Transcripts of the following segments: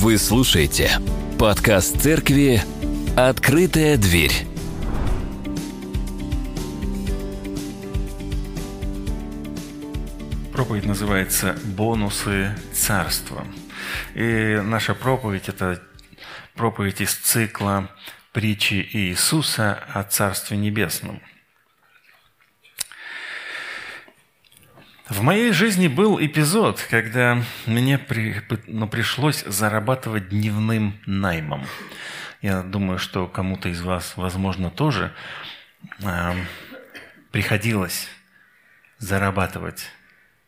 Вы слушаете подкаст церкви «Открытая дверь». Проповедь называется «Бонусы царства». И наша проповедь – это проповедь из цикла притчи Иисуса о Царстве Небесном – В моей жизни был эпизод, когда мне при, ну, пришлось зарабатывать дневным наймом. Я думаю, что кому-то из вас, возможно, тоже э, приходилось зарабатывать,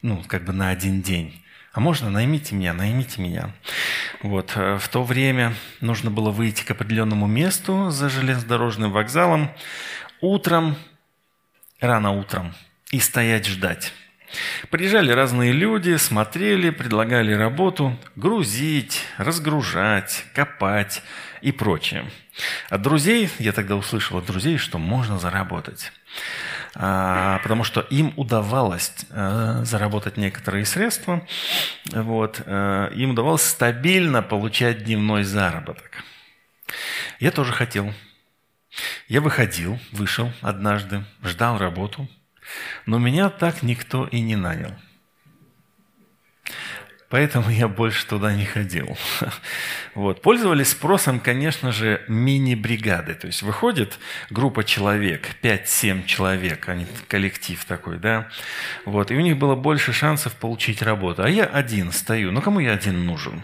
ну, как бы на один день. А можно наймите меня, наймите меня. Вот. Э, в то время нужно было выйти к определенному месту за железнодорожным вокзалом утром, рано утром, и стоять ждать. Приезжали разные люди, смотрели, предлагали работу, грузить, разгружать, копать и прочее. От друзей, я тогда услышал от друзей, что можно заработать. А, потому что им удавалось а, заработать некоторые средства, вот, а, им удавалось стабильно получать дневной заработок. Я тоже хотел. Я выходил, вышел однажды, ждал работу – но меня так никто и не нанял. Поэтому я больше туда не ходил. Вот. Пользовались спросом, конечно же, мини-бригады. То есть выходит группа человек, 5-7 человек, они коллектив такой, да. Вот. И у них было больше шансов получить работу. А я один стою. Ну, кому я один нужен?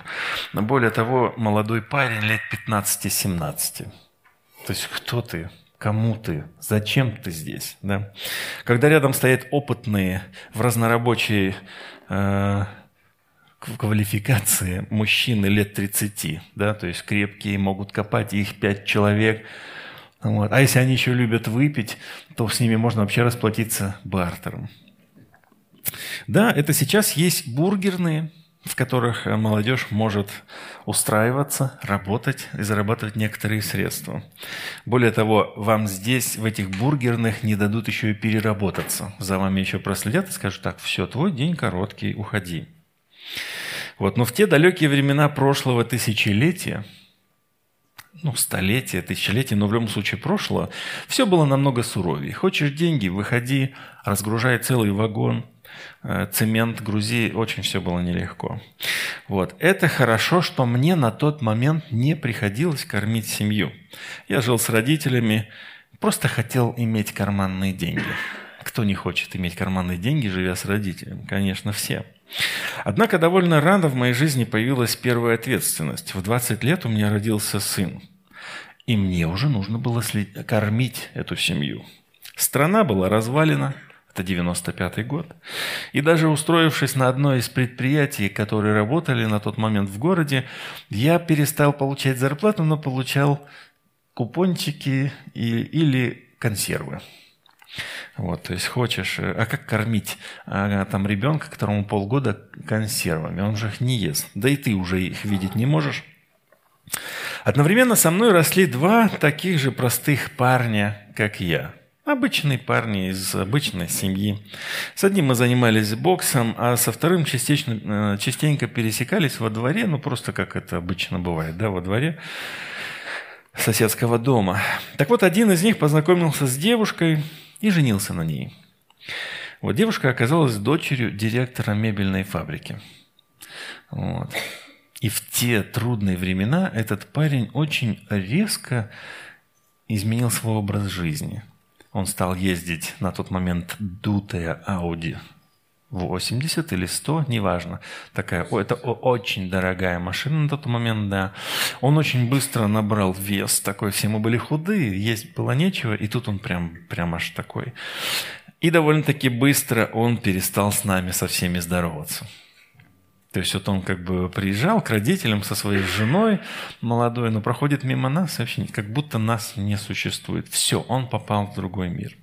Более того, молодой парень лет 15-17. То есть кто ты? Кому ты? Зачем ты здесь? Да? Когда рядом стоят опытные в разнорабочей э, квалификации мужчины лет 30, да, то есть крепкие, могут копать, их пять человек. Вот. А если они еще любят выпить, то с ними можно вообще расплатиться бартером. Да, это сейчас есть бургерные, в которых э, молодежь может устраиваться, работать и зарабатывать некоторые средства. Более того, вам здесь, в этих бургерных, не дадут еще и переработаться. За вами еще проследят и скажут, так, все, твой день короткий, уходи. Вот. Но в те далекие времена прошлого тысячелетия, ну, столетия, тысячелетия, но в любом случае прошлого, все было намного суровее. Хочешь деньги, выходи, разгружай целый вагон – цемент, грузи, очень все было нелегко. Вот. Это хорошо, что мне на тот момент не приходилось кормить семью. Я жил с родителями, просто хотел иметь карманные деньги. Кто не хочет иметь карманные деньги, живя с родителями? Конечно, все. Однако довольно рано в моей жизни появилась первая ответственность. В 20 лет у меня родился сын. И мне уже нужно было кормить эту семью. Страна была развалена, это 95 год. И даже устроившись на одно из предприятий, которые работали на тот момент в городе, я перестал получать зарплату, но получал купончики и, или консервы. Вот, то есть хочешь, а как кормить а, там ребенка, которому полгода консервами? Он же их не ест. Да и ты уже их видеть не можешь. Одновременно со мной росли два таких же простых парня, как я – Обычные парни из обычной семьи. С одним мы занимались боксом, а со вторым частично, э, частенько пересекались во дворе, ну просто как это обычно бывает, да, во дворе соседского дома. Так вот, один из них познакомился с девушкой и женился на ней. Вот девушка оказалась дочерью директора мебельной фабрики. Вот. И в те трудные времена этот парень очень резко изменил свой образ жизни – он стал ездить на тот момент дутая Audi 80 или 100, неважно. Такая, это очень дорогая машина на тот момент, да. Он очень быстро набрал вес, такой, все мы были худые, есть было нечего, и тут он прям, прям аж такой. И довольно-таки быстро он перестал с нами со всеми здороваться. То есть вот он как бы приезжал к родителям со своей женой молодой, но проходит мимо нас вообще, как будто нас не существует. Все, он попал в другой мир.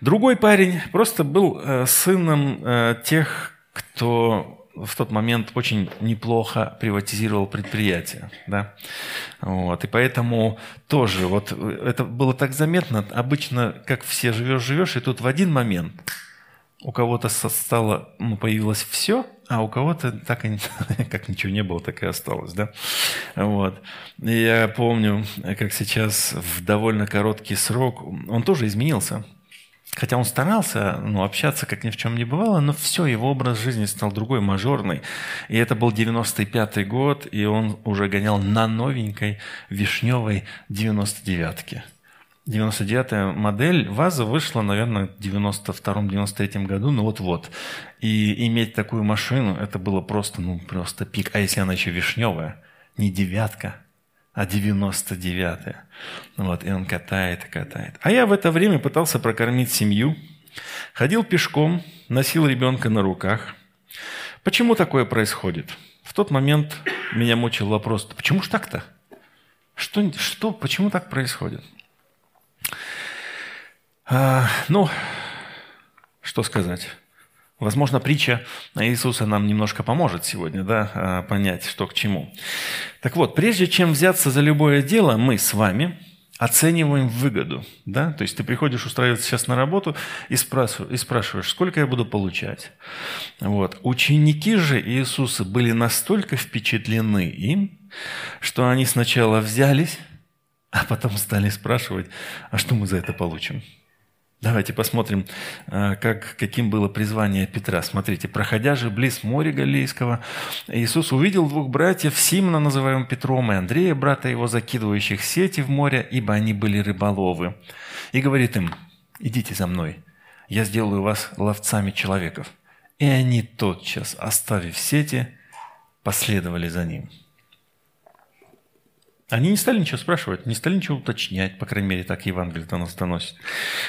Другой парень просто был э, сыном э, тех, кто в тот момент очень неплохо приватизировал предприятие. Да? Вот. И поэтому тоже вот это было так заметно. Обычно, как все живешь-живешь, и тут в один момент у кого-то стало, ну, появилось все – а у кого-то так и как ничего не было, так и осталось, да? Вот. И я помню, как сейчас в довольно короткий срок он тоже изменился. Хотя он старался ну, общаться, как ни в чем не бывало, но все, его образ жизни стал другой, мажорный. И это был 95-й год, и он уже гонял на новенькой вишневой 99-ке. 99-я модель ВАЗа вышла, наверное, в 92-93 году, ну вот-вот. И иметь такую машину, это было просто, ну, просто пик. А если она еще вишневая, не девятка, а 99-я. Вот, и он катает катает. А я в это время пытался прокормить семью, ходил пешком, носил ребенка на руках. Почему такое происходит? В тот момент меня мучил вопрос, почему ж так-то? Что, что, почему так происходит? А, ну, что сказать? Возможно, притча Иисуса нам немножко поможет сегодня да, а, понять, что к чему. Так вот, прежде чем взяться за любое дело, мы с вами оцениваем выгоду. Да? То есть ты приходишь устраиваться сейчас на работу и спрашиваешь, и спрашиваешь сколько я буду получать. Вот. Ученики же Иисуса были настолько впечатлены им, что они сначала взялись, а потом стали спрашивать, а что мы за это получим? Давайте посмотрим, э, как, каким было призвание Петра. Смотрите, проходя же близ моря Галилейского, Иисус увидел двух братьев, Симона, называемого Петром, и Андрея, брата его, закидывающих сети в море, ибо они были рыболовы. И говорит им, идите за мной, я сделаю вас ловцами человеков. И они тотчас, оставив сети, последовали за ним. Они не стали ничего спрашивать, не стали ничего уточнять, по крайней мере, так Евангелие до нас доносит.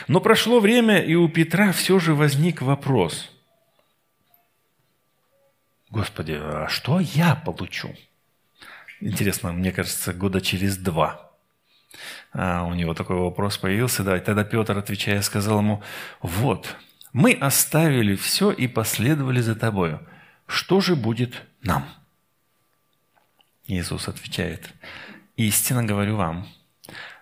Но прошло время, и у Петра все же возник вопрос. Господи, а что я получу? Интересно, мне кажется, года через два а у него такой вопрос появился. Да, и тогда Петр, отвечая, сказал ему, вот, мы оставили все и последовали за тобою. Что же будет нам? Иисус отвечает, Истинно говорю вам,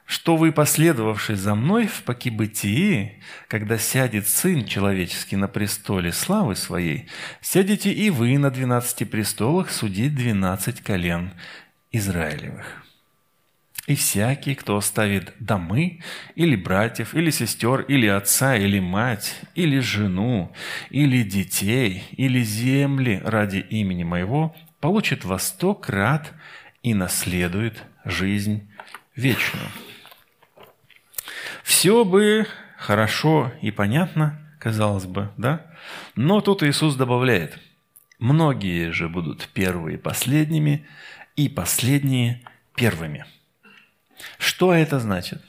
что вы, последовавший за мной в покибытии, когда сядет Сын Человеческий на престоле славы Своей, сядете и вы на двенадцати престолах судить двенадцать колен Израилевых. И всякий, кто оставит домы, или братьев, или сестер, или отца, или мать, или жену, или детей, или земли ради имени Моего, получит во сто крат и наследует жизнь вечную. Все бы хорошо и понятно, казалось бы, да? Но тут Иисус добавляет, многие же будут первые последними, и последние первыми. Что это значит?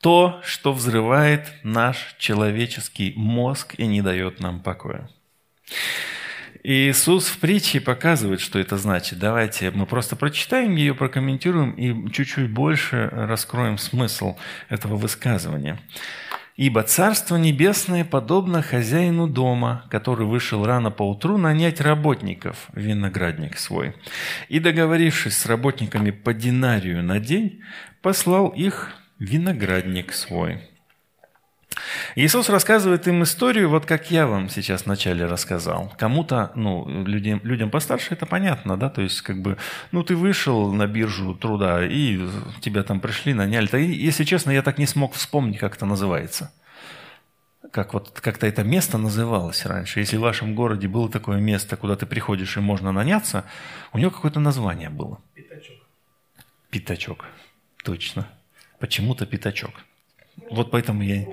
То, что взрывает наш человеческий мозг и не дает нам покоя. Иисус в притче показывает, что это значит. Давайте мы просто прочитаем ее, прокомментируем и чуть-чуть больше раскроем смысл этого высказывания. «Ибо Царство Небесное подобно хозяину дома, который вышел рано поутру нанять работников виноградник свой, и, договорившись с работниками по динарию на день, послал их виноградник свой». Иисус рассказывает им историю, вот как я вам сейчас вначале рассказал. Кому-то, ну, людям, людям постарше это понятно, да, то есть как бы, ну, ты вышел на биржу труда, и тебя там пришли, наняли. И, если честно, я так не смог вспомнить, как это называется. Как вот как-то это место называлось раньше. Если в вашем городе было такое место, куда ты приходишь и можно наняться, у него какое-то название было. Пятачок. Пятачок. Точно. Почему-то пятачок. Вот поэтому я...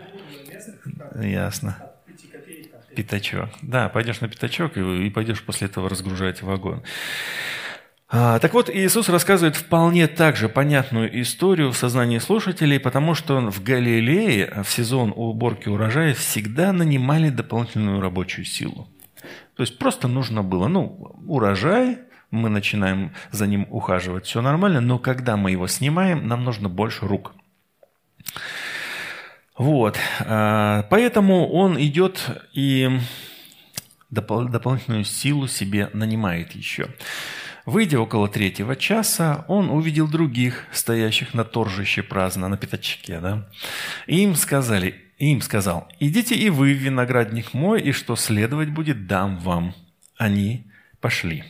Ясно. Пятачок. Да, пойдешь на пятачок и, пойдешь после этого разгружать вагон. А, так вот, Иисус рассказывает вполне также понятную историю в сознании слушателей, потому что в Галилее в сезон уборки урожая всегда нанимали дополнительную рабочую силу. То есть просто нужно было, ну, урожай, мы начинаем за ним ухаживать, все нормально, но когда мы его снимаем, нам нужно больше рук. Вот. А, поэтому он идет и дополнительную силу себе нанимает еще. Выйдя около третьего часа, он увидел других, стоящих на торжище праздно, на пятачке. Да? И им сказали, им сказал, идите и вы виноградник мой, и что следовать будет, дам вам. Они пошли.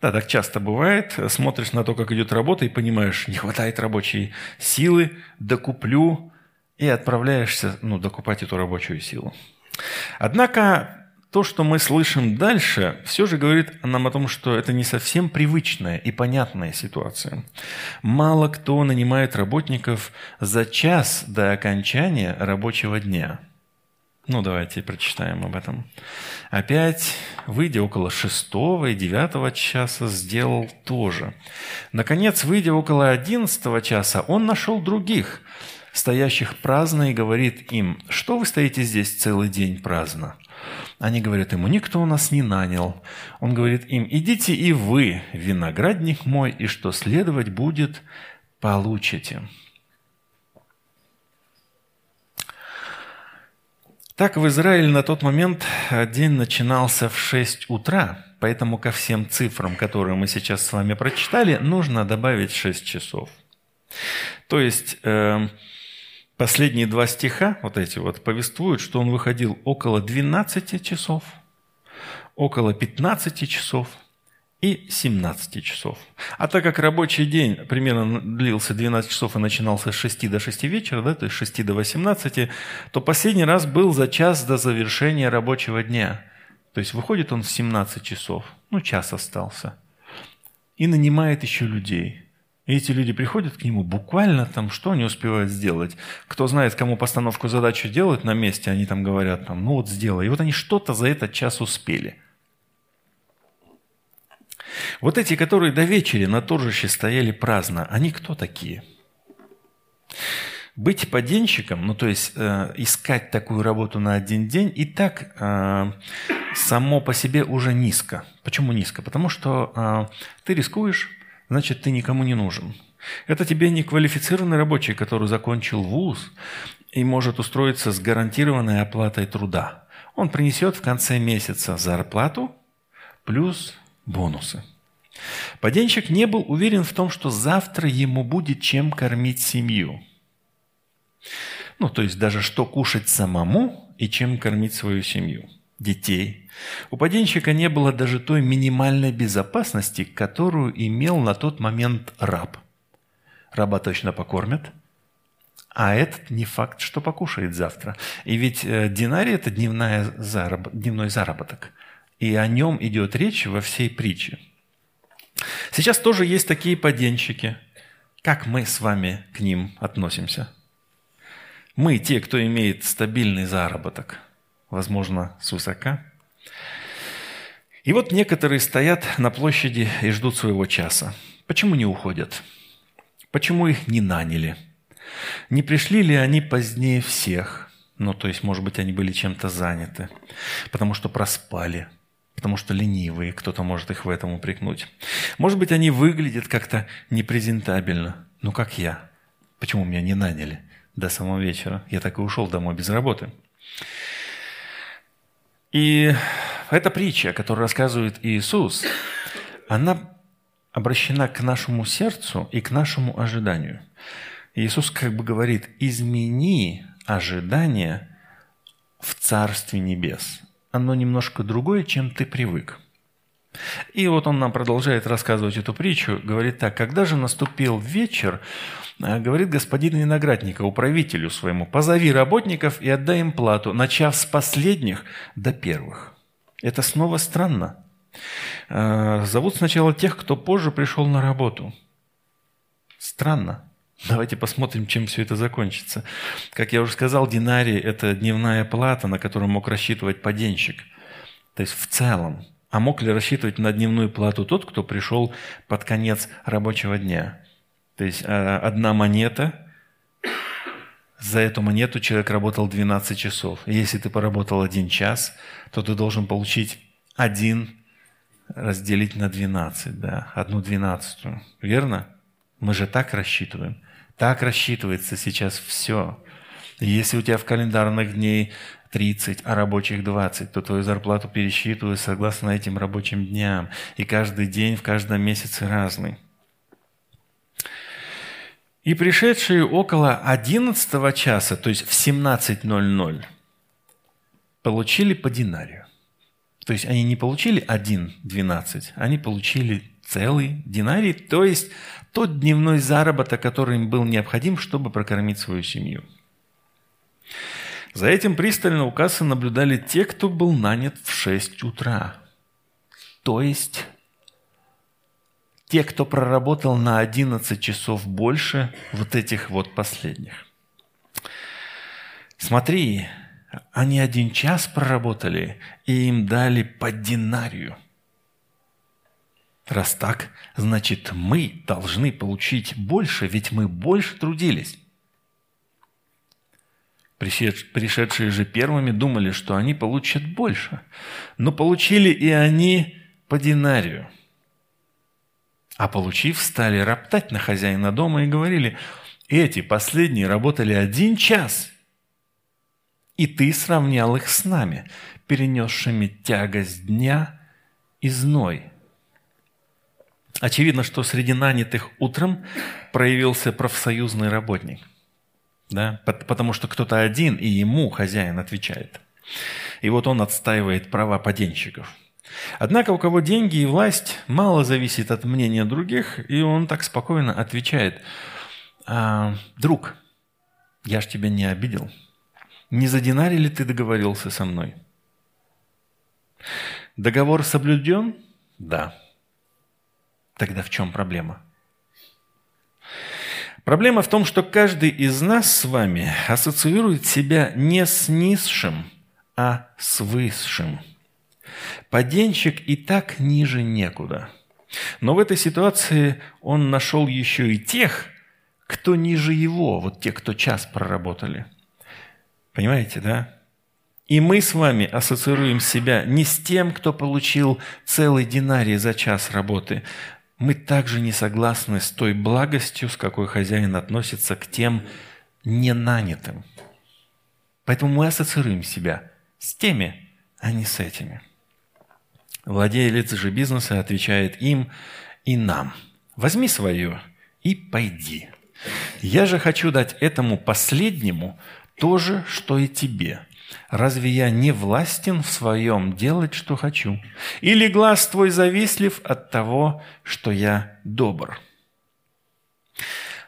Да, так часто бывает. Смотришь на то, как идет работа, и понимаешь, не хватает рабочей силы, докуплю, и отправляешься ну, докупать эту рабочую силу. Однако то, что мы слышим дальше, все же говорит нам о том, что это не совсем привычная и понятная ситуация. Мало кто нанимает работников за час до окончания рабочего дня. Ну, давайте прочитаем об этом. Опять, выйдя около шестого и девятого часа, сделал то же. Наконец, выйдя около одиннадцатого часа, он нашел других, стоящих праздно, и говорит им, что вы стоите здесь целый день праздно? Они говорят ему, никто нас не нанял. Он говорит им, идите и вы, виноградник мой, и что следовать будет, получите. Так в Израиле на тот момент день начинался в 6 утра, поэтому ко всем цифрам, которые мы сейчас с вами прочитали, нужно добавить 6 часов. То есть э, Последние два стиха, вот эти вот, повествуют, что он выходил около 12 часов, около 15 часов и 17 часов. А так как рабочий день примерно длился 12 часов и начинался с 6 до 6 вечера, да, то есть с 6 до 18, то последний раз был за час до завершения рабочего дня. То есть выходит он в 17 часов, ну час остался, и нанимает еще людей – и эти люди приходят к нему, буквально там, что они успевают сделать. Кто знает, кому постановку задачи делают на месте, они там говорят, там, ну вот сделай. И вот они что-то за этот час успели. Вот эти, которые до вечери на торжище стояли праздно, они кто такие? Быть поденщиком, ну то есть э, искать такую работу на один день, и так э, само по себе уже низко. Почему низко? Потому что э, ты рискуешь, значит, ты никому не нужен. Это тебе не квалифицированный рабочий, который закончил вуз и может устроиться с гарантированной оплатой труда. Он принесет в конце месяца зарплату плюс бонусы. Поденщик не был уверен в том, что завтра ему будет чем кормить семью. Ну, то есть даже что кушать самому и чем кормить свою семью детей. У паденщика не было даже той минимальной безопасности, которую имел на тот момент раб. Раба точно покормят, а этот не факт, что покушает завтра. И ведь э, динарий – это дневная зараб... дневной заработок. И о нем идет речь во всей притче. Сейчас тоже есть такие паденщики. Как мы с вами к ним относимся? Мы те, кто имеет стабильный заработок – возможно, свысока. И вот некоторые стоят на площади и ждут своего часа. Почему не уходят? Почему их не наняли? Не пришли ли они позднее всех? Ну, то есть, может быть, они были чем-то заняты, потому что проспали, потому что ленивые, кто-то может их в этом упрекнуть. Может быть, они выглядят как-то непрезентабельно, ну, как я. Почему меня не наняли до самого вечера? Я так и ушел домой без работы. И эта притча, которую рассказывает Иисус, она обращена к нашему сердцу и к нашему ожиданию. Иисус как бы говорит, измени ожидание в Царстве Небес. Оно немножко другое, чем ты привык. И вот он нам продолжает рассказывать эту притчу, говорит так, когда же наступил вечер, говорит господин виноградника управителю своему, позови работников и отдай им плату, начав с последних до первых. Это снова странно. Э, зовут сначала тех, кто позже пришел на работу. Странно. Давайте посмотрим, чем все это закончится. Как я уже сказал, динарий – это дневная плата, на которую мог рассчитывать поденщик. То есть в целом – а мог ли рассчитывать на дневную плату тот, кто пришел под конец рабочего дня? То есть э, одна монета, за эту монету человек работал 12 часов. И если ты поработал один час, то ты должен получить один разделить на 12, да, одну двенадцатую. Верно? Мы же так рассчитываем. Так рассчитывается сейчас все. Если у тебя в календарных дней 30, а рабочих 20, то твою зарплату пересчитывают согласно этим рабочим дням. И каждый день в каждом месяце разный. И пришедшие около 11 часа, то есть в 17.00, получили по динарию. То есть они не получили 1.12, они получили целый динарий, то есть тот дневной заработок, который им был необходим, чтобы прокормить свою семью. За этим пристально у кассы наблюдали те, кто был нанят в 6 утра. То есть те, кто проработал на 11 часов больше вот этих вот последних. Смотри, они один час проработали, и им дали по динарию. Раз так, значит, мы должны получить больше, ведь мы больше трудились. Пришедшие же первыми думали, что они получат больше. Но получили и они по динарию. А получив, стали роптать на хозяина дома и говорили, эти последние работали один час, и ты сравнял их с нами, перенесшими тягость дня и зной. Очевидно, что среди нанятых утром проявился профсоюзный работник – да? потому что кто-то один, и ему хозяин отвечает. И вот он отстаивает права поденщиков. Однако у кого деньги и власть мало зависит от мнения других, и он так спокойно отвечает, а, «Друг, я ж тебя не обидел. Не за динарий ли ты договорился со мной?» Договор соблюден? Да. Тогда в чем проблема? Проблема в том, что каждый из нас с вами ассоциирует себя не с низшим, а с высшим. Поденщик и так ниже некуда. Но в этой ситуации он нашел еще и тех, кто ниже его, вот те, кто час проработали. Понимаете, да? И мы с вами ассоциируем себя не с тем, кто получил целый динарий за час работы, мы также не согласны с той благостью, с какой хозяин относится к тем ненанятым. Поэтому мы ассоциируем себя с теми, а не с этими. Владелец же бизнеса отвечает им и нам. Возьми свое и пойди. Я же хочу дать этому последнему то же, что и тебе. Разве я не властен в своем делать, что хочу? Или глаз твой завистлив от того, что я добр?»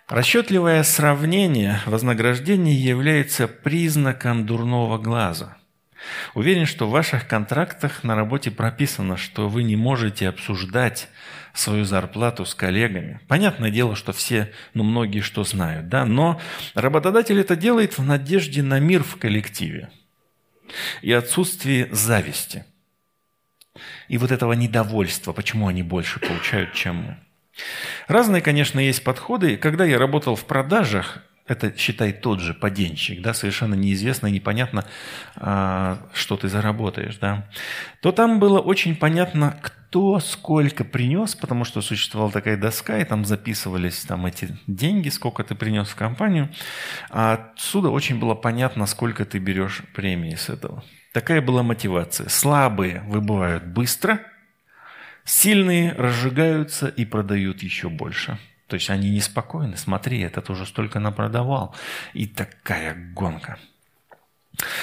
Расчетливое сравнение вознаграждения является признаком дурного глаза. Уверен, что в ваших контрактах на работе прописано, что вы не можете обсуждать свою зарплату с коллегами. Понятное дело, что все, ну многие что знают, да, но работодатель это делает в надежде на мир в коллективе и отсутствие зависти. И вот этого недовольства, почему они больше получают, чем мы. Разные, конечно, есть подходы. Когда я работал в продажах, это, считай, тот же поденщик, да, совершенно неизвестно и непонятно, а, что ты заработаешь, да, то там было очень понятно, кто сколько принес, потому что существовала такая доска, и там записывались там эти деньги, сколько ты принес в компанию, а отсюда очень было понятно, сколько ты берешь премии с этого. Такая была мотивация. Слабые выбывают быстро, сильные разжигаются и продают еще больше. То есть они неспокойны. Смотри, этот уже столько напродавал. И такая гонка.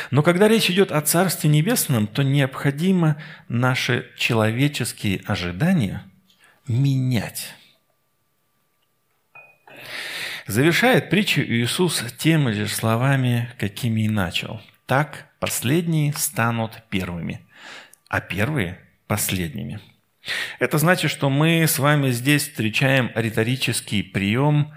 Но когда речь идет о Царстве Небесном, то необходимо наши человеческие ожидания менять. Завершает притчу Иисус теми же словами, какими и начал. Так последние станут первыми, а первые – последними. Это значит, что мы с вами здесь встречаем риторический прием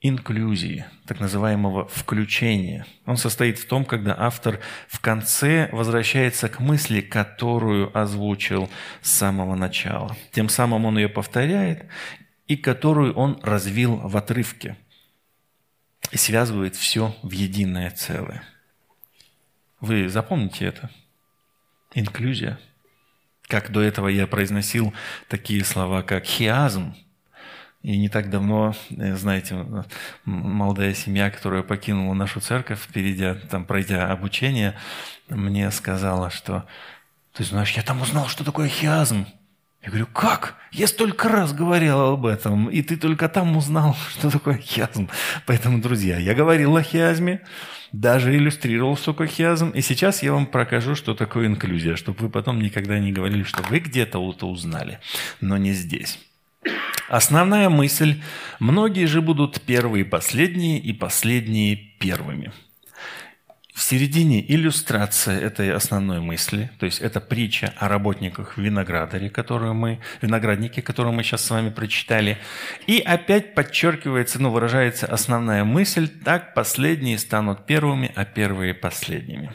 инклюзии, так называемого включения. Он состоит в том, когда автор в конце возвращается к мысли, которую озвучил с самого начала. Тем самым он ее повторяет, и которую он развил в отрывке. И связывает все в единое целое. Вы запомните это? Инклюзия – как до этого я произносил такие слова, как хиазм И не так давно, э, знаете, молодая семья, которая покинула нашу церковь, перейдя, там, пройдя обучение, мне сказала, что ты знаешь, я там узнал, что такое хиазм. Я говорю, как? Я столько раз говорил об этом, и ты только там узнал, что такое хиазм. Поэтому, друзья, я говорил о хиазме, даже иллюстрировал, что хиазм, и сейчас я вам покажу, что такое инклюзия, чтобы вы потом никогда не говорили, что вы где-то это узнали, но не здесь. Основная мысль – многие же будут первые последние, и последние первыми – в середине иллюстрация этой основной мысли, то есть это притча о работниках виноградаре, которую мы, винограднике, которую мы сейчас с вами прочитали. И опять подчеркивается, ну, выражается основная мысль, так последние станут первыми, а первые последними.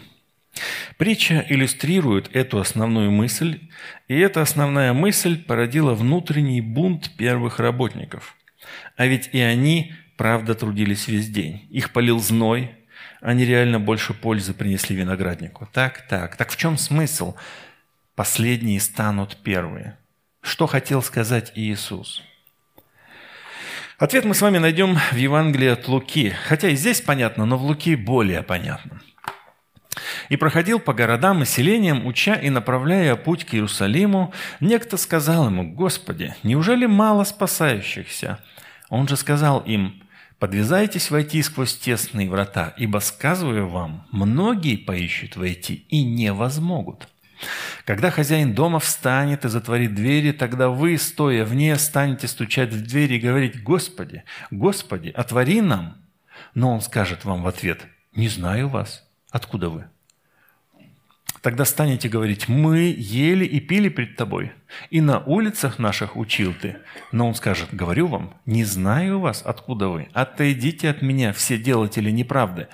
Притча иллюстрирует эту основную мысль, и эта основная мысль породила внутренний бунт первых работников. А ведь и они, правда, трудились весь день. Их полил зной, они реально больше пользы принесли винограднику. Так, так. Так в чем смысл? Последние станут первые. Что хотел сказать Иисус? Ответ мы с вами найдем в Евангелии от Луки. Хотя и здесь понятно, но в Луки более понятно. «И проходил по городам и селениям, уча и направляя путь к Иерусалиму, некто сказал ему, «Господи, неужели мало спасающихся?» Он же сказал им, Подвязайтесь войти сквозь тесные врата, ибо, сказываю вам, многие поищут войти и не возмогут. Когда хозяин дома встанет и затворит двери, тогда вы, стоя вне, станете стучать в двери и говорить «Господи, Господи, отвори нам!» Но он скажет вам в ответ «Не знаю вас. Откуда вы?» Тогда станете говорить, мы ели и пили пред тобой, и на улицах наших учил ты. Но он скажет, говорю вам, не знаю вас, откуда вы. Отойдите от меня, все делатели неправды.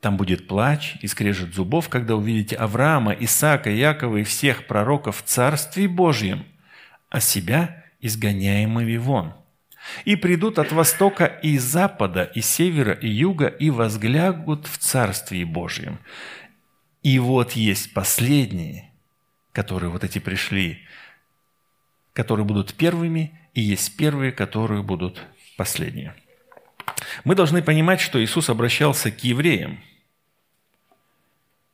Там будет плач и скрежет зубов, когда увидите Авраама, Исаака, Якова и всех пророков в Царстве Божьем, а себя изгоняемыми вон. И придут от востока и запада, и севера, и юга, и возглягут в Царстве Божьем. И вот есть последние, которые вот эти пришли, которые будут первыми, и есть первые, которые будут последние. Мы должны понимать, что Иисус обращался к евреям.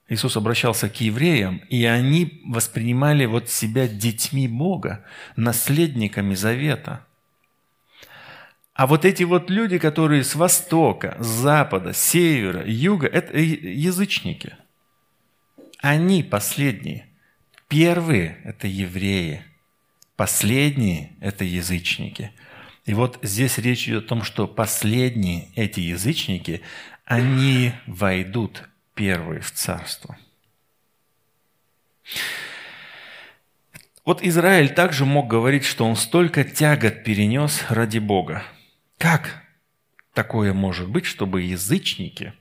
Иисус обращался к евреям, и они воспринимали вот себя детьми Бога, наследниками завета. А вот эти вот люди, которые с востока, с запада, с севера, юга, это язычники – они последние. Первые – это евреи. Последние – это язычники. И вот здесь речь идет о том, что последние эти язычники, они войдут первые в царство. Вот Израиль также мог говорить, что он столько тягот перенес ради Бога. Как такое может быть, чтобы язычники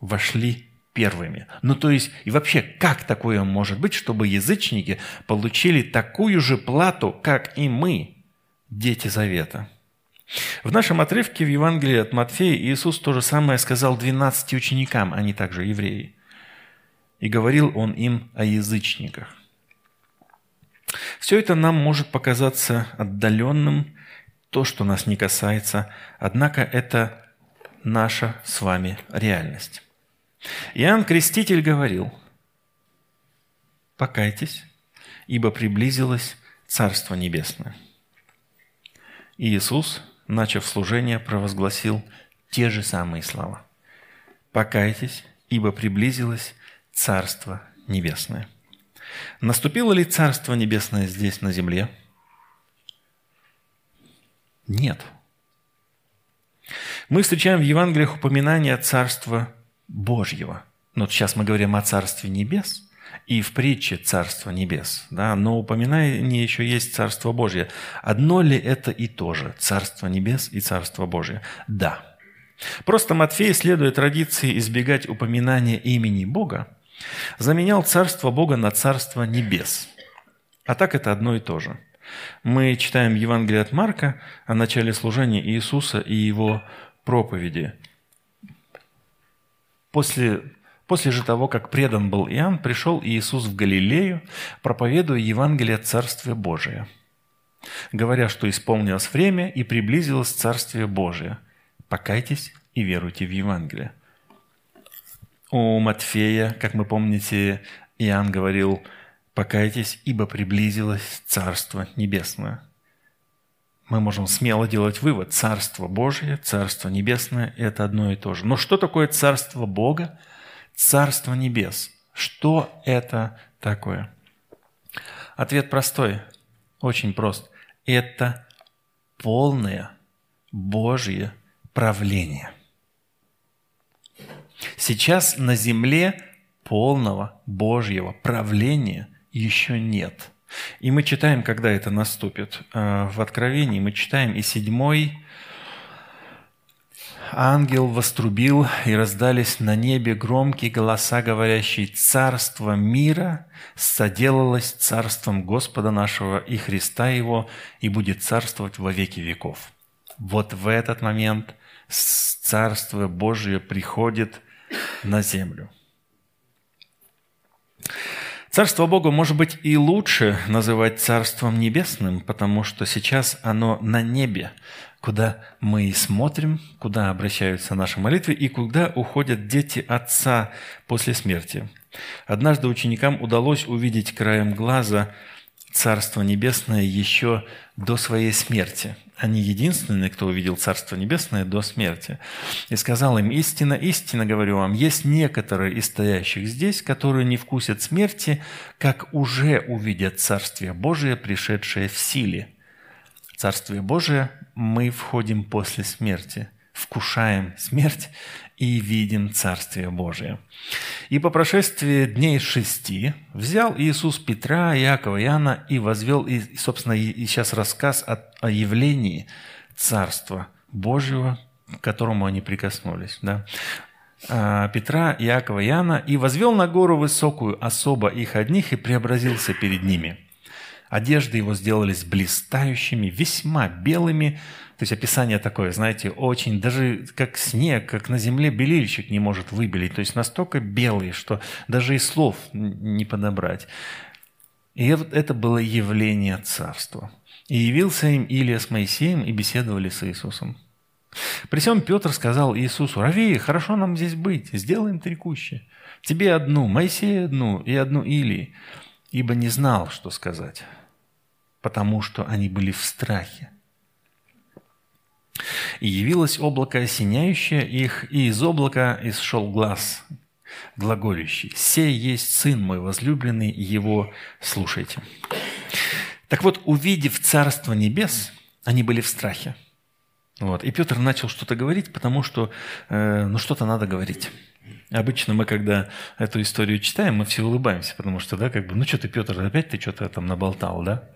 вошли первыми. Ну то есть, и вообще, как такое может быть, чтобы язычники получили такую же плату, как и мы, дети Завета? В нашем отрывке в Евангелии от Матфея Иисус то же самое сказал 12 ученикам, они также евреи. И говорил он им о язычниках. Все это нам может показаться отдаленным, то, что нас не касается, однако это наша с вами реальность. Иоанн Креститель говорил, «Покайтесь, ибо приблизилось Царство Небесное». И Иисус, начав служение, провозгласил те же самые слова. «Покайтесь, ибо приблизилось Царство Небесное». Наступило ли Царство Небесное здесь, на земле? Нет. Мы встречаем в Евангелиях упоминание Царства Божьего. Но вот сейчас мы говорим о Царстве Небес и в притче Царство Небес, да, но упоминание еще есть Царство Божье. Одно ли это и то же, Царство Небес и Царство Божье? Да. Просто Матфей, следуя традиции избегать упоминания имени Бога, заменял Царство Бога на Царство Небес. А так это одно и то же. Мы читаем Евангелие от Марка о начале служения Иисуса и его проповеди – После, после же того, как предан был Иоанн, пришел Иисус в Галилею, проповедуя Евангелие Царствия Божия. говоря, что исполнилось время и приблизилось Царствие Божие. Покайтесь и веруйте в Евангелие. У Матфея, как мы помните, Иоанн говорил, покайтесь, ибо приблизилось Царство Небесное. Мы можем смело делать вывод, Царство Божие, Царство Небесное – это одно и то же. Но что такое Царство Бога? Царство Небес. Что это такое? Ответ простой, очень прост. Это полное Божье правление. Сейчас на земле полного Божьего правления еще нет. И мы читаем, когда это наступит. Э, в Откровении мы читаем и седьмой ангел вострубил, и раздались на небе громкие голоса, говорящие, «Царство мира соделалось царством Господа нашего и Христа Его, и будет царствовать во веки веков». Вот в этот момент Царство Божие приходит на землю. Царство Бога может быть и лучше называть Царством Небесным, потому что сейчас оно на небе, куда мы смотрим, куда обращаются наши молитвы и куда уходят дети Отца после смерти. Однажды ученикам удалось увидеть краем глаза Царство Небесное еще до своей смерти. Они единственные, кто увидел Царство Небесное до смерти. И сказал им, истина, истина, говорю вам, есть некоторые из стоящих здесь, которые не вкусят смерти, как уже увидят Царствие Божие, пришедшее в силе. Царствие Божие мы входим после смерти, вкушаем смерть и видим Царствие Божие. И по прошествии дней шести взял Иисус Петра, Иакова, Иоанна и возвел, и, собственно, и сейчас рассказ о, о явлении Царства Божьего, к которому они прикоснулись. Да? А, Петра, Иакова, Иоанна, и возвел на гору высокую особо их одних и преобразился перед ними – Одежды его сделались блистающими, весьма белыми. То есть описание такое, знаете, очень, даже как снег, как на земле белильщик не может выбелить. То есть настолько белые, что даже и слов не подобрать. И это было явление царства. И явился им Илия с Моисеем и беседовали с Иисусом. При всем Петр сказал Иисусу, «Равеи, хорошо нам здесь быть, сделаем три кущи. Тебе одну, Моисею одну и одну Илии». Ибо не знал, что сказать потому что они были в страхе. И явилось облако, осеняющее их, и из облака исшел глаз, глаголющий. «Сей есть Сын мой возлюбленный, его слушайте». Так вот, увидев Царство Небес, они были в страхе. Вот. И Петр начал что-то говорить, потому что э, ну что-то надо говорить. Обычно мы, когда эту историю читаем, мы все улыбаемся, потому что, да, как бы, ну что ты, Петр, опять ты что-то там наболтал, да?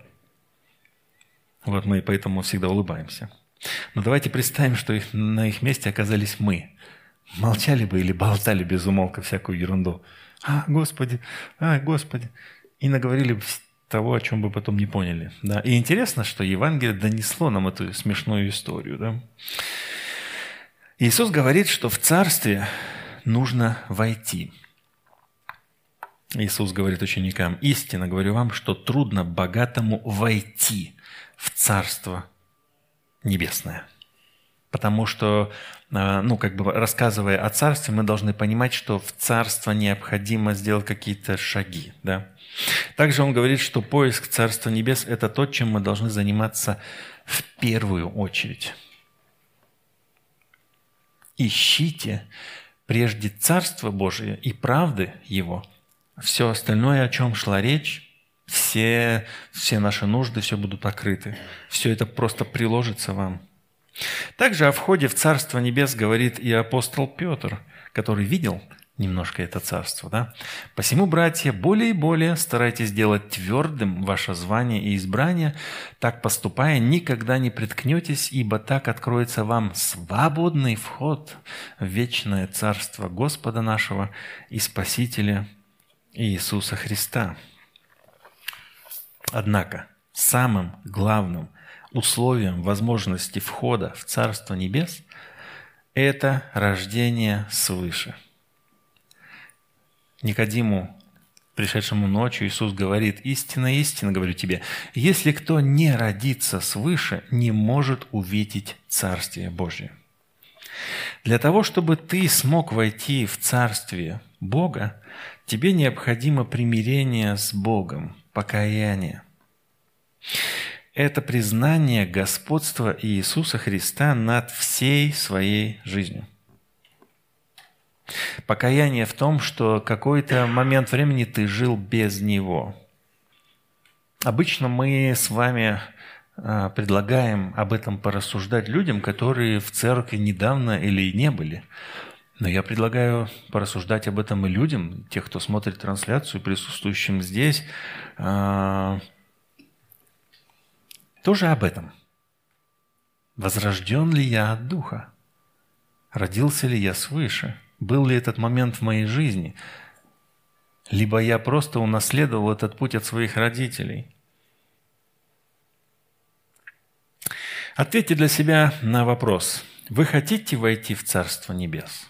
Вот мы поэтому всегда улыбаемся. Но давайте представим, что их, на их месте оказались мы. Молчали бы или болтали без умолка всякую ерунду. А, Господи, а, Господи. И наговорили бы того, о чем бы потом не поняли. Да? И интересно, что Евангелие донесло нам эту смешную историю. Да? Иисус говорит, что в Царстве нужно войти. Иисус говорит ученикам, истинно говорю вам, что трудно богатому войти в Царство Небесное. Потому что, а, ну, как бы рассказывая о Царстве, мы должны понимать, что в Царство необходимо сделать какие-то шаги. Да? Также он говорит, что поиск Царства Небес – это то, чем мы должны заниматься в первую очередь. Ищите прежде Царство Божие и правды Его. Все остальное, о чем шла речь, все, все наши нужды, все будут покрыты. Все это просто приложится вам. Также о входе в Царство Небес говорит и апостол Петр, который видел немножко это царство. Да? «Посему, братья, более и более старайтесь делать твердым ваше звание и избрание, так поступая, никогда не приткнетесь, ибо так откроется вам свободный вход в вечное царство Господа нашего и Спасителя Иисуса Христа». Однако самым главным условием возможности входа в Царство Небес – это рождение свыше. Никодиму пришедшему ночью, Иисус говорит, «Истинно, истинно говорю тебе, если кто не родится свыше, не может увидеть Царствие Божие». Для того, чтобы ты смог войти в Царствие Бога, тебе необходимо примирение с Богом, покаяние. Это признание господства Иисуса Христа над всей своей жизнью. Покаяние в том, что какой-то момент времени ты жил без Него. Обычно мы с вами а, предлагаем об этом порассуждать людям, которые в церкви недавно или не были. Но я предлагаю порассуждать об этом и людям, тех, кто смотрит трансляцию, присутствующим здесь, а, тоже об этом. Возрожден ли я от Духа? Родился ли я свыше? Был ли этот момент в моей жизни? Либо я просто унаследовал этот путь от своих родителей – Ответьте для себя на вопрос. Вы хотите войти в Царство Небес?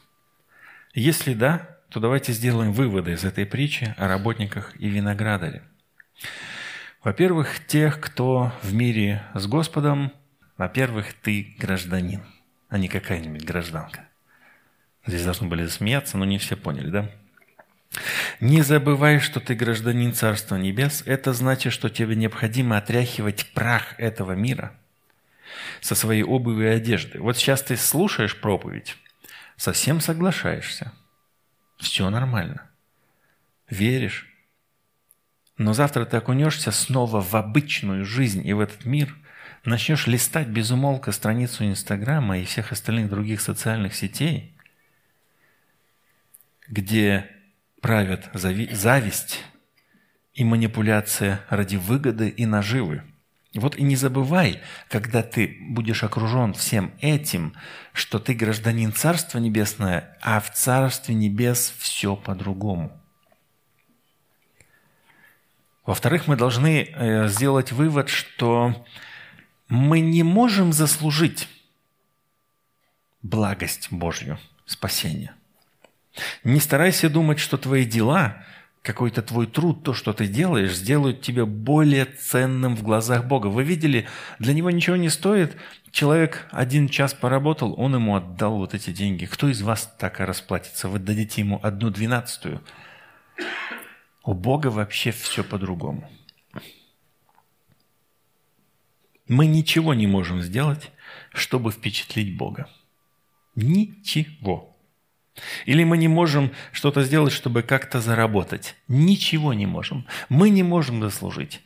Если да, то давайте сделаем выводы из этой притчи о работниках и виноградаре. Во-первых, тех, кто в мире с Господом, во-первых, ты гражданин, а не какая-нибудь гражданка. Здесь должны были смеяться, но не все поняли, да? Не забывай, что ты гражданин Царства Небес. Это значит, что тебе необходимо отряхивать прах этого мира – со своей обувью и одеждой. Вот сейчас ты слушаешь проповедь, совсем соглашаешься. Все нормально. Веришь. Но завтра ты окунешься снова в обычную жизнь и в этот мир, начнешь листать без умолка страницу Инстаграма и всех остальных других социальных сетей, где правят зависть и манипуляция ради выгоды и наживы – вот и не забывай, когда ты будешь окружен всем этим, что ты гражданин Царства Небесное, а в Царстве Небес все по-другому. Во-вторых, мы должны э, сделать вывод, что мы не можем заслужить благость Божью, спасение. Не старайся думать, что твои дела какой-то твой труд, то, что ты делаешь, сделают тебя более ценным в глазах Бога. Вы видели, для него ничего не стоит. Человек один час поработал, он ему отдал вот эти деньги. Кто из вас так расплатится? Вы дадите ему одну двенадцатую. У Бога вообще все по-другому. Мы ничего не можем сделать, чтобы впечатлить Бога. Ничего. Или мы не можем что-то сделать, чтобы как-то заработать. Ничего не можем. Мы не можем заслужить.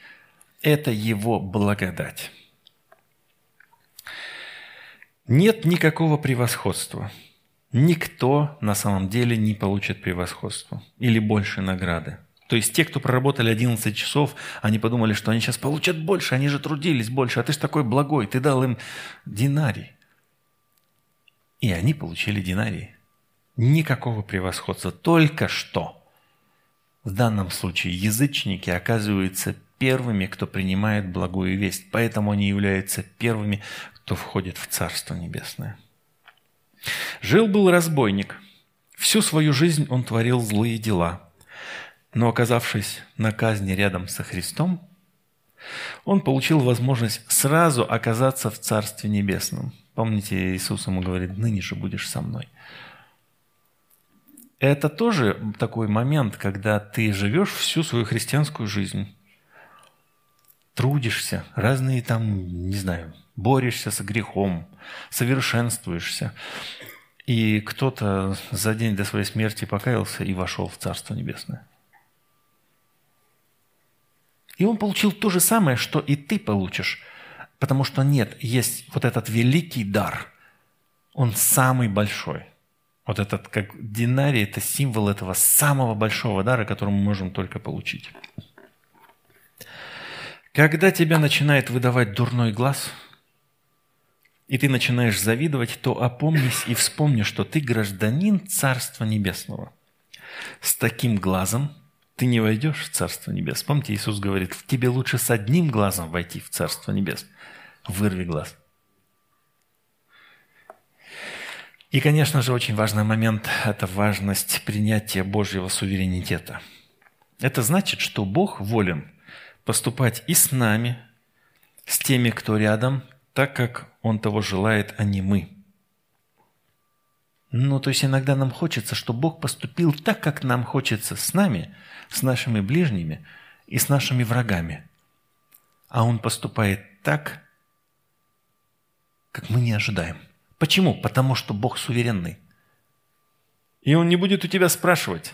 Это Его благодать. Нет никакого превосходства. Никто на самом деле не получит превосходство или больше награды. То есть те, кто проработали 11 часов, они подумали, что они сейчас получат больше, они же трудились больше, а ты же такой благой, ты дал им динарий. И они получили динарий. Никакого превосходства. Только что в данном случае язычники оказываются первыми, кто принимает благую весть. Поэтому они являются первыми, кто входит в Царство Небесное. Жил-был разбойник. Всю свою жизнь он творил злые дела. Но оказавшись на казни рядом со Христом, он получил возможность сразу оказаться в Царстве Небесном. Помните, Иисус ему говорит, ныне же будешь со мной. Это тоже такой момент, когда ты живешь всю свою христианскую жизнь, трудишься, разные там, не знаю, борешься с грехом, совершенствуешься. И кто-то за день до своей смерти покаялся и вошел в Царство Небесное. И он получил то же самое, что и ты получишь. Потому что нет, есть вот этот великий дар. Он самый большой – вот этот, как динарий, это символ этого самого большого дара, который мы можем только получить. Когда тебя начинает выдавать дурной глаз, и ты начинаешь завидовать, то опомнись и вспомни, что ты гражданин Царства Небесного. С таким глазом ты не войдешь в Царство Небес. Помните, Иисус говорит, в тебе лучше с одним глазом войти в Царство Небес. Вырви глаз. И, конечно же, очень важный момент – это важность принятия Божьего суверенитета. Это значит, что Бог волен поступать и с нами, с теми, кто рядом, так, как Он того желает, а не мы. Ну, то есть иногда нам хочется, чтобы Бог поступил так, как нам хочется с нами, с нашими ближними и с нашими врагами. А Он поступает так, как мы не ожидаем. Почему? Потому что Бог суверенный. И Он не будет у тебя спрашивать.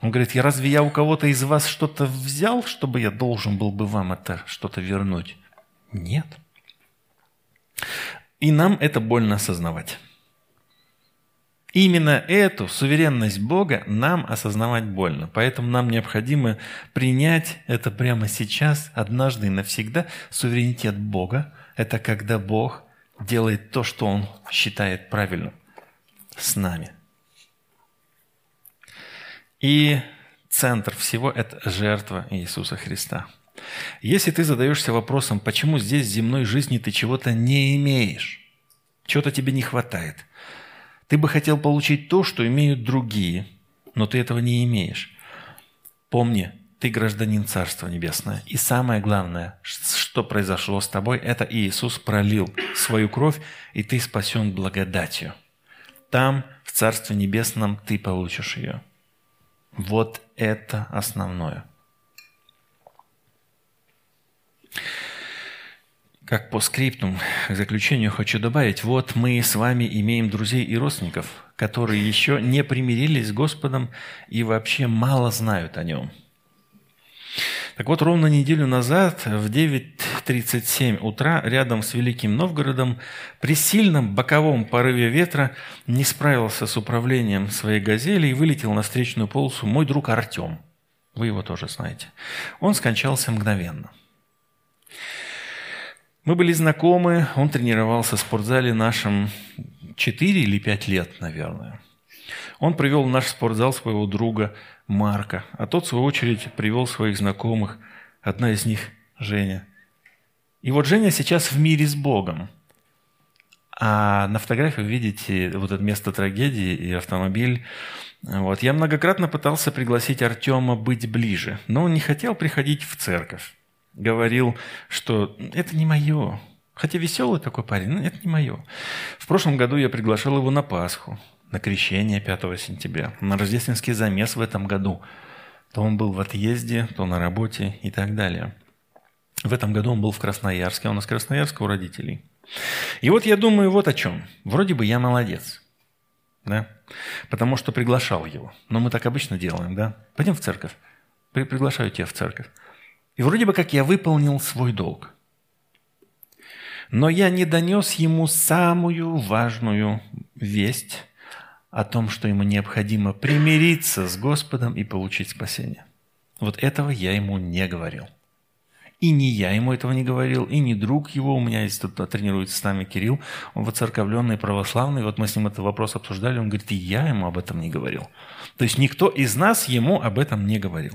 Он говорит, я разве я у кого-то из вас что-то взял, чтобы я должен был бы вам это что-то вернуть? Нет. И нам это больно осознавать. Именно эту суверенность Бога нам осознавать больно. Поэтому нам необходимо принять это прямо сейчас, однажды и навсегда. Суверенитет Бога – это когда Бог делает то, что Он считает правильным с нами. И центр всего – это жертва Иисуса Христа. Если ты задаешься вопросом, почему здесь в земной жизни ты чего-то не имеешь, чего-то тебе не хватает – ты бы хотел получить то, что имеют другие, но ты этого не имеешь. Помни, ты гражданин Царства Небесное. И самое главное, что произошло с тобой, это Иисус пролил свою кровь, и ты спасен благодатью. Там, в Царстве Небесном, ты получишь ее. Вот это основное. Как по скриптум, к заключению хочу добавить, вот мы с вами имеем друзей и родственников, которые еще не примирились с Господом и вообще мало знают о Нем. Так вот, ровно неделю назад в 9.37 утра рядом с Великим Новгородом при сильном боковом порыве ветра не справился с управлением своей «Газели» и вылетел на встречную полосу мой друг Артем. Вы его тоже знаете. Он скончался мгновенно – мы были знакомы, он тренировался в спортзале нашем 4 или 5 лет, наверное. Он привел в наш спортзал своего друга Марка, а тот, в свою очередь, привел своих знакомых, одна из них – Женя. И вот Женя сейчас в мире с Богом. А на фотографии вы видите вот это место трагедии и автомобиль. Вот. Я многократно пытался пригласить Артема быть ближе, но он не хотел приходить в церковь говорил, что это не мое. Хотя веселый такой парень, но это не мое. В прошлом году я приглашал его на Пасху, на крещение 5 сентября, на рождественский замес в этом году. То он был в отъезде, то на работе и так далее. В этом году он был в Красноярске, он из Красноярска у родителей. И вот я думаю вот о чем. Вроде бы я молодец, да? Потому что приглашал его. Но мы так обычно делаем, да? Пойдем в церковь. Приглашаю тебя в церковь. И вроде бы как я выполнил свой долг. Но я не донес ему самую важную весть о том, что ему необходимо примириться с Господом и получить спасение. Вот этого я ему не говорил. И не я ему этого не говорил, и не друг его. У меня есть тут тренируется с нами Кирилл, он воцерковленный, православный. Вот мы с ним этот вопрос обсуждали, он говорит, и я ему об этом не говорил. То есть никто из нас ему об этом не говорил.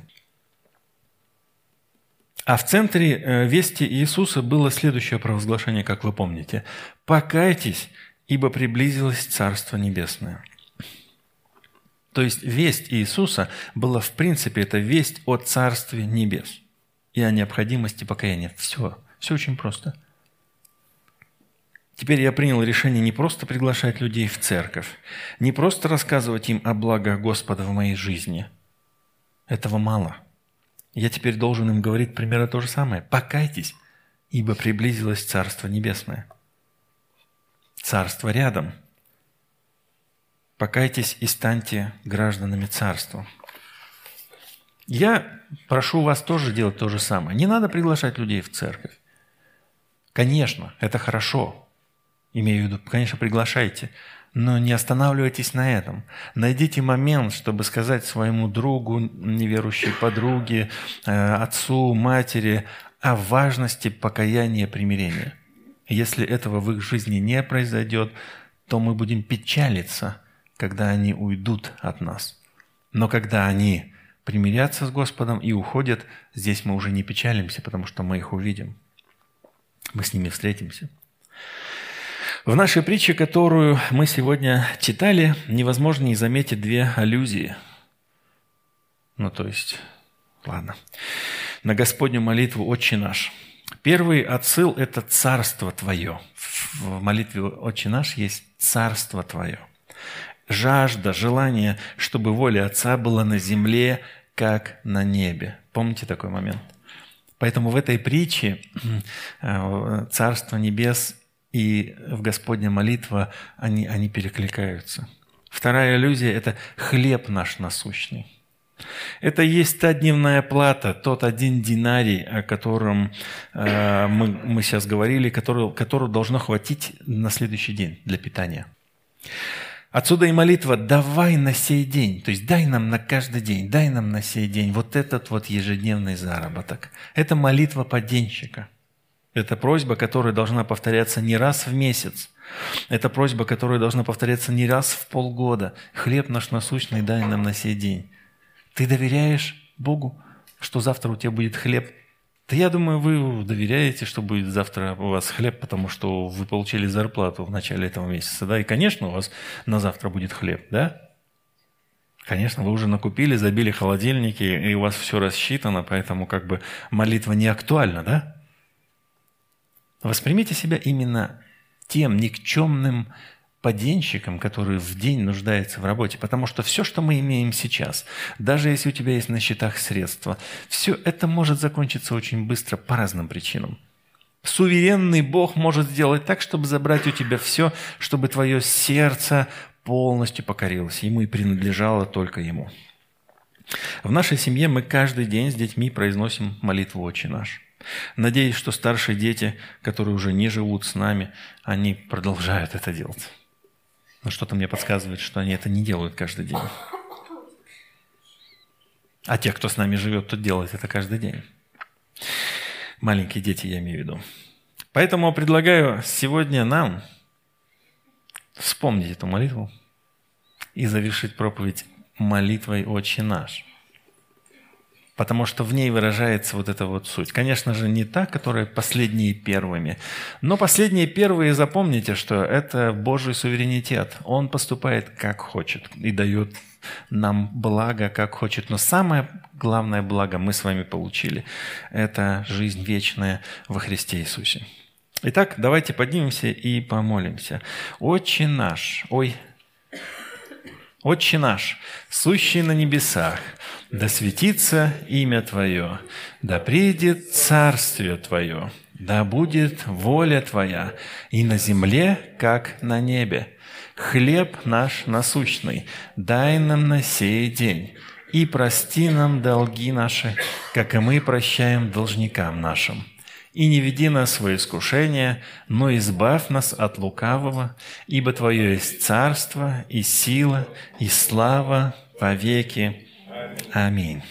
А в центре э, вести Иисуса было следующее провозглашение, как вы помните. «Покайтесь, ибо приблизилось Царство Небесное». То есть весть Иисуса была, в принципе, это весть о Царстве Небес и о необходимости покаяния. Все, все очень просто. Теперь я принял решение не просто приглашать людей в церковь, не просто рассказывать им о благах Господа в моей жизни. Этого мало – я теперь должен им говорить примерно то же самое. Покайтесь, ибо приблизилось Царство Небесное. Царство рядом. Покайтесь и станьте гражданами Царства. Я прошу вас тоже делать то же самое. Не надо приглашать людей в церковь. Конечно, это хорошо. Имею в виду, конечно, приглашайте. Но не останавливайтесь на этом. Найдите момент, чтобы сказать своему другу, неверующей подруге, э, отцу, матери о важности покаяния и примирения. Если этого в их жизни не произойдет, то мы будем печалиться, когда они уйдут от нас. Но когда они примирятся с Господом и уходят, здесь мы уже не печалимся, потому что мы их увидим. Мы с ними встретимся. В нашей притче, которую мы сегодня читали, невозможно не заметить две аллюзии. Ну, то есть, Ладно. На Господню молитву «Отче наш». Первый отсыл – это «Царство Твое». В молитве «Отче наш» есть «Царство Твое». Жажда, желание, чтобы воля Отца была на земле, как на небе. Помните такой момент? Поэтому в этой притче э, Царство Небес и в Господня молитва, они, они перекликаются. Вторая иллюзия – это хлеб наш насущный. Это есть та дневная плата, тот один динарий, о котором э, мы, мы сейчас говорили, который, которого должно хватить на следующий день для питания. Отсюда и молитва «давай на сей день», то есть дай нам на каждый день, дай нам на сей день вот этот вот ежедневный заработок. Это молитва поденщика. Это просьба, которая должна повторяться не раз в месяц. Это просьба, которая должна повторяться не раз в полгода. «Хлеб наш насущный дай нам на сей день». Ты доверяешь Богу, что завтра у тебя будет хлеб? Да я думаю, вы доверяете, что будет завтра у вас хлеб, потому что вы получили зарплату в начале этого месяца, да? И, конечно, у вас на завтра будет хлеб, да? Конечно, вы уже накупили, забили холодильники, и у вас все рассчитано, поэтому как бы молитва не актуальна, да? Воспримите себя именно тем никчемным поденщиком, который в день нуждается в работе. Потому что все, что мы имеем сейчас, даже если у тебя есть на счетах средства, все это может закончиться очень быстро по разным причинам. Суверенный Бог может сделать так, чтобы забрать у тебя все, чтобы твое сердце полностью покорилось. Ему и принадлежало только Ему. В нашей семье мы каждый день с детьми произносим молитву «Отче наш». Надеюсь, что старшие дети, которые уже не живут с нами, они продолжают это делать. Но что-то мне подсказывает, что они это не делают каждый день. А те, кто с нами живет, тот делает это каждый день. Маленькие дети, я имею в виду. Поэтому предлагаю сегодня нам вспомнить эту молитву и завершить проповедь молитвой «Отче наш» потому что в ней выражается вот эта вот суть. Конечно же, не та, которая последние первыми, но последние первые, запомните, что это Божий суверенитет. Он поступает как хочет и дает нам благо, как хочет. Но самое главное благо мы с вами получили – это жизнь вечная во Христе Иисусе. Итак, давайте поднимемся и помолимся. Отче наш, ой, Отче наш, сущий на небесах, да светится имя Твое, да придет царствие Твое, да будет воля Твоя и на земле, как на небе. Хлеб наш насущный, дай нам на сей день, и прости нам долги наши, как и мы прощаем должникам нашим и не веди нас в искушение, но избавь нас от лукавого, ибо Твое есть царство и сила и слава во веки. Amin.